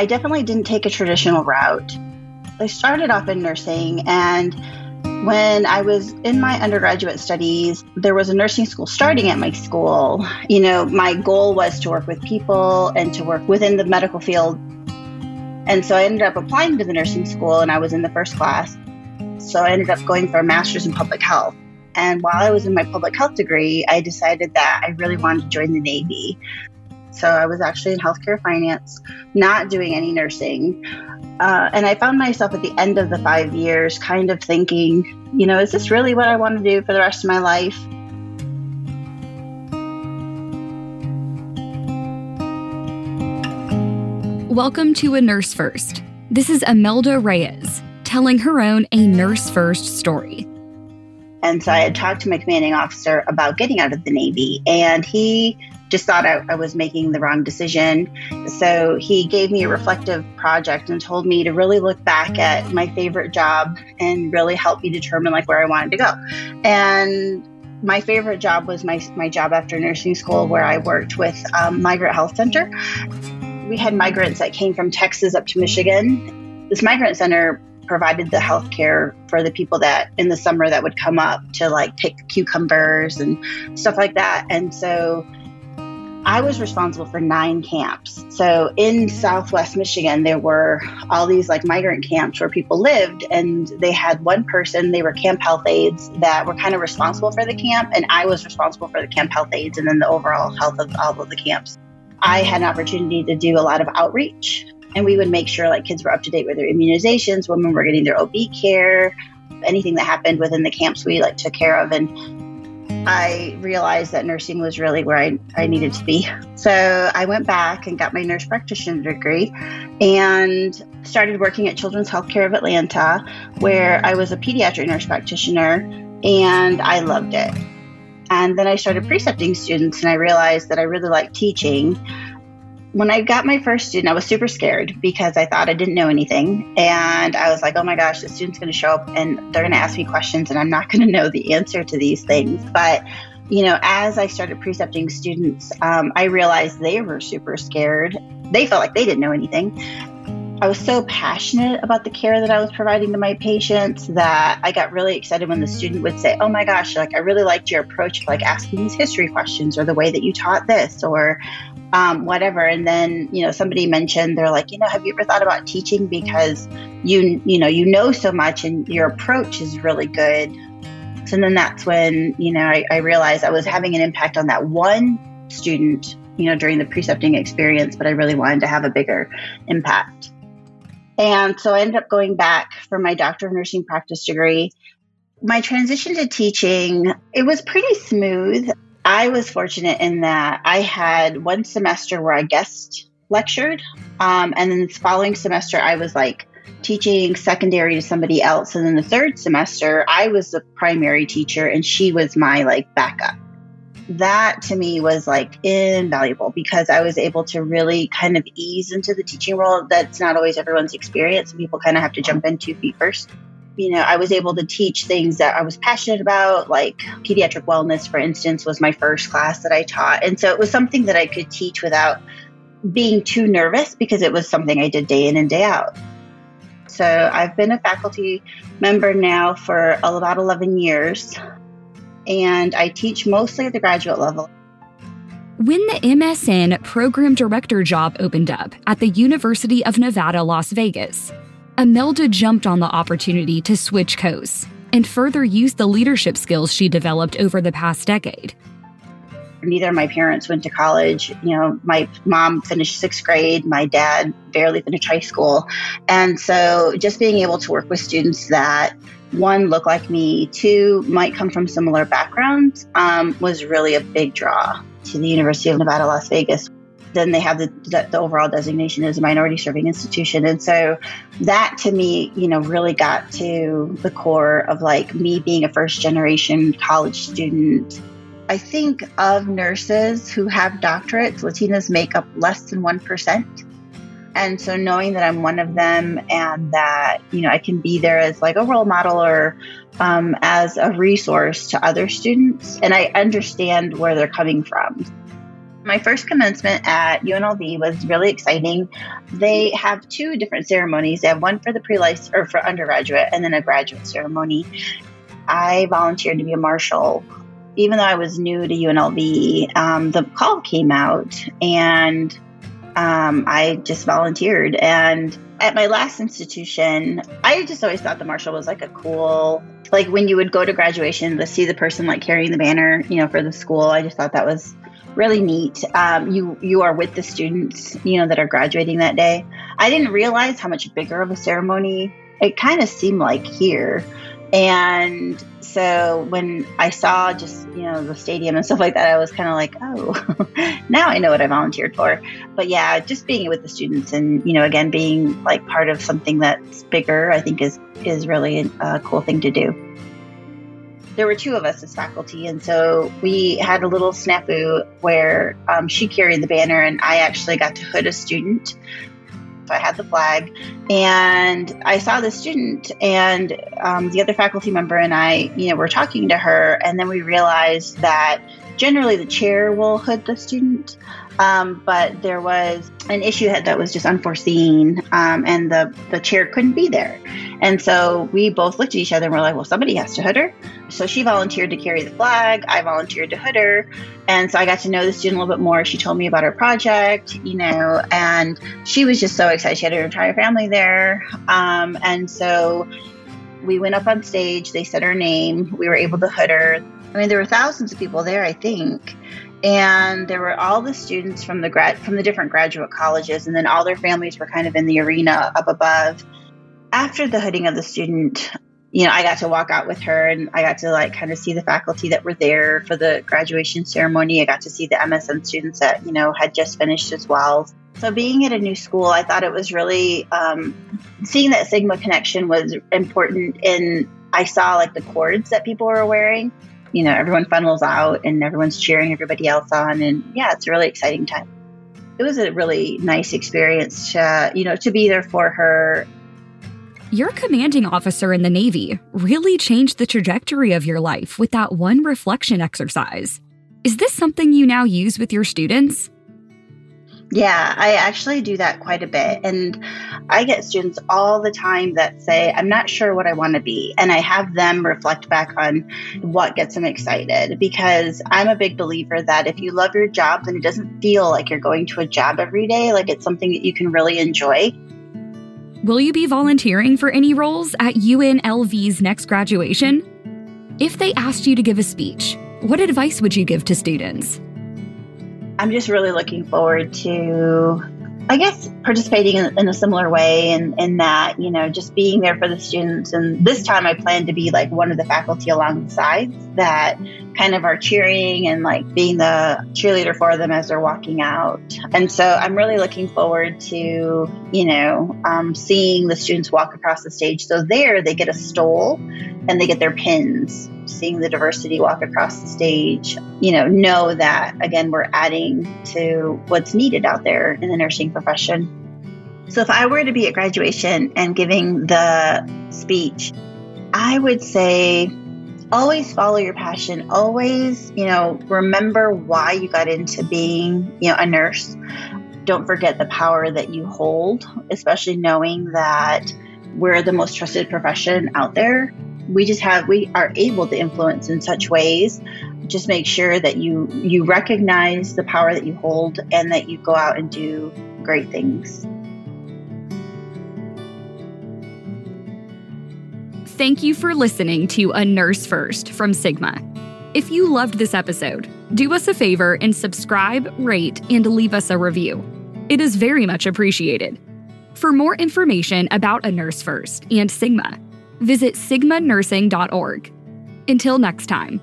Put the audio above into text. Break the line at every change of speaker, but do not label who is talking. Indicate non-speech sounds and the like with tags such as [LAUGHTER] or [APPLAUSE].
I definitely didn't take a traditional route. I started off in nursing, and when I was in my undergraduate studies, there was a nursing school starting at my school. You know, my goal was to work with people and to work within the medical field. And so I ended up applying to the nursing school, and I was in the first class. So I ended up going for a master's in public health. And while I was in my public health degree, I decided that I really wanted to join the Navy. So I was actually in healthcare finance, not doing any nursing. Uh, and I found myself at the end of the five years kind of thinking, you know, is this really what I want to do for the rest of my life?
Welcome to A Nurse First. This is Imelda Reyes telling her own A Nurse First story.
And so I had talked to my commanding officer about getting out of the Navy, and he just thought I, I, was making the wrong decision. So he gave me a reflective project and told me to really look back at my favorite job and really help me determine like where I wanted to go. And my favorite job was my, my job after nursing school where I worked with um, Migrant Health Center. We had migrants that came from Texas up to Michigan. This migrant center provided the health care for the people that in the summer that would come up to like pick cucumbers and stuff like that. And so I was responsible for nine camps. So in Southwest Michigan, there were all these like migrant camps where people lived, and they had one person, they were camp health aides that were kind of responsible for the camp, and I was responsible for the camp health aides and then the overall health of all of the camps. I had an opportunity to do a lot of outreach, and we would make sure like kids were up to date with their immunizations, women were getting their OB care, anything that happened within the camps we like took care of, and I realized that nursing was really where I, I needed to be. So I went back and got my nurse practitioner degree and started working at Children's Healthcare of Atlanta, where I was a pediatric nurse practitioner and I loved it. And then I started precepting students and I realized that I really liked teaching when I got my first student, I was super scared because I thought I didn't know anything. And I was like, oh my gosh, the student's going to show up and they're going to ask me questions and I'm not going to know the answer to these things. But, you know, as I started precepting students, um, I realized they were super scared. They felt like they didn't know anything. I was so passionate about the care that I was providing to my patients that I got really excited when the student would say, "Oh my gosh, like I really liked your approach like asking these history questions or the way that you taught this or um, whatever." And then you know somebody mentioned they're like, you know, have you ever thought about teaching because you you know you know so much and your approach is really good. So then that's when you know I, I realized I was having an impact on that one student you know during the precepting experience, but I really wanted to have a bigger impact. And so I ended up going back for my doctor of nursing practice degree. My transition to teaching, it was pretty smooth. I was fortunate in that I had one semester where I guest lectured. Um, and then the following semester, I was like teaching secondary to somebody else. And then the third semester, I was the primary teacher and she was my like backup that to me was like invaluable because I was able to really kind of ease into the teaching role. That's not always everyone's experience. People kind of have to jump in two feet first. You know, I was able to teach things that I was passionate about, like pediatric wellness, for instance, was my first class that I taught. And so it was something that I could teach without being too nervous because it was something I did day in and day out. So I've been a faculty member now for about 11 years and I teach mostly at the graduate level.
When the MSN program director job opened up at the University of Nevada, Las Vegas, Imelda jumped on the opportunity to switch coasts and further use the leadership skills she developed over the past decade.
Neither of my parents went to college. You know, my mom finished sixth grade, my dad barely finished high school. And so just being able to work with students that one look like me, two might come from similar backgrounds, um, was really a big draw to the University of Nevada, Las Vegas. Then they have the, the, the overall designation as a minority serving institution. And so that to me, you know, really got to the core of like me being a first generation college student. I think of nurses who have doctorates, Latinas make up less than 1%. And so knowing that I'm one of them and that, you know, I can be there as like a role model or um, as a resource to other students, and I understand where they're coming from. My first commencement at UNLV was really exciting. They have two different ceremonies. They have one for the pre-license or for undergraduate and then a graduate ceremony. I volunteered to be a marshal. Even though I was new to UNLV, um, the call came out and um, I just volunteered. And at my last institution, I just always thought the marshal was like a cool, like when you would go to graduation to see the person like carrying the banner, you know, for the school. I just thought that was really neat. Um, you you are with the students, you know, that are graduating that day. I didn't realize how much bigger of a ceremony it kind of seemed like here. And so when I saw just, you know, the stadium and stuff like that, I was kind of like, oh, [LAUGHS] now I know what I volunteered for. But yeah, just being with the students and, you know, again, being like part of something that's bigger, I think is, is really a cool thing to do. There were two of us as faculty, and so we had a little snafu where um, she carried the banner, and I actually got to hood a student I had the flag, and I saw the student, and um, the other faculty member and I, you know, were talking to her, and then we realized that generally the chair will hood the student. Um, but there was an issue that was just unforeseen, um, and the, the chair couldn't be there. And so we both looked at each other and were like, well, somebody has to hood her. So she volunteered to carry the flag. I volunteered to hood her. And so I got to know the student a little bit more. She told me about her project, you know, and she was just so excited. She had her entire family there. Um, and so we went up on stage. They said her name. We were able to hood her. I mean, there were thousands of people there, I think and there were all the students from the grad from the different graduate colleges and then all their families were kind of in the arena up above. After the hooding of the student you know i got to walk out with her and i got to like kind of see the faculty that were there for the graduation ceremony. I got to see the msn students that you know had just finished as well. So being at a new school i thought it was really um, seeing that sigma connection was important and i saw like the cords that people were wearing you know, everyone funnels out and everyone's cheering everybody else on. And yeah, it's a really exciting time. It was a really nice experience, to, you know, to be there for her.
Your commanding officer in the Navy really changed the trajectory of your life with that one reflection exercise. Is this something you now use with your students?
Yeah, I actually do that quite a bit. And I get students all the time that say, I'm not sure what I want to be. And I have them reflect back on what gets them excited because I'm a big believer that if you love your job, then it doesn't feel like you're going to a job every day, like it's something that you can really enjoy.
Will you be volunteering for any roles at UNLV's next graduation? If they asked you to give a speech, what advice would you give to students?
I'm just really looking forward to, I guess, participating in, in, a similar way in, in that, you know, just being there for the students. And this time I plan to be like one of the faculty along the sides that kind of are cheering and like being the cheerleader for them as they're walking out. And so I'm really looking forward to, you know, um, seeing the students walk across the stage. So there they get a stole and they get their pins seeing the diversity walk across the stage, you know, know that again, we're adding to what's needed out there in the nursing profession. So if I were to be at graduation and giving the speech, I would say always follow your passion. Always, you know, remember why you got into being, you know, a nurse. Don't forget the power that you hold, especially knowing that we're the most trusted profession out there we just have we are able to influence in such ways. Just make sure that you you recognize the power that you hold and that you go out and do great things.
Thank you for listening to a nurse first from sigma. If you loved this episode do us a favor and subscribe rate and leave us a review. It is very much appreciated. For more information about a nurse first and sigma visit sigmanursing.org. Until next time.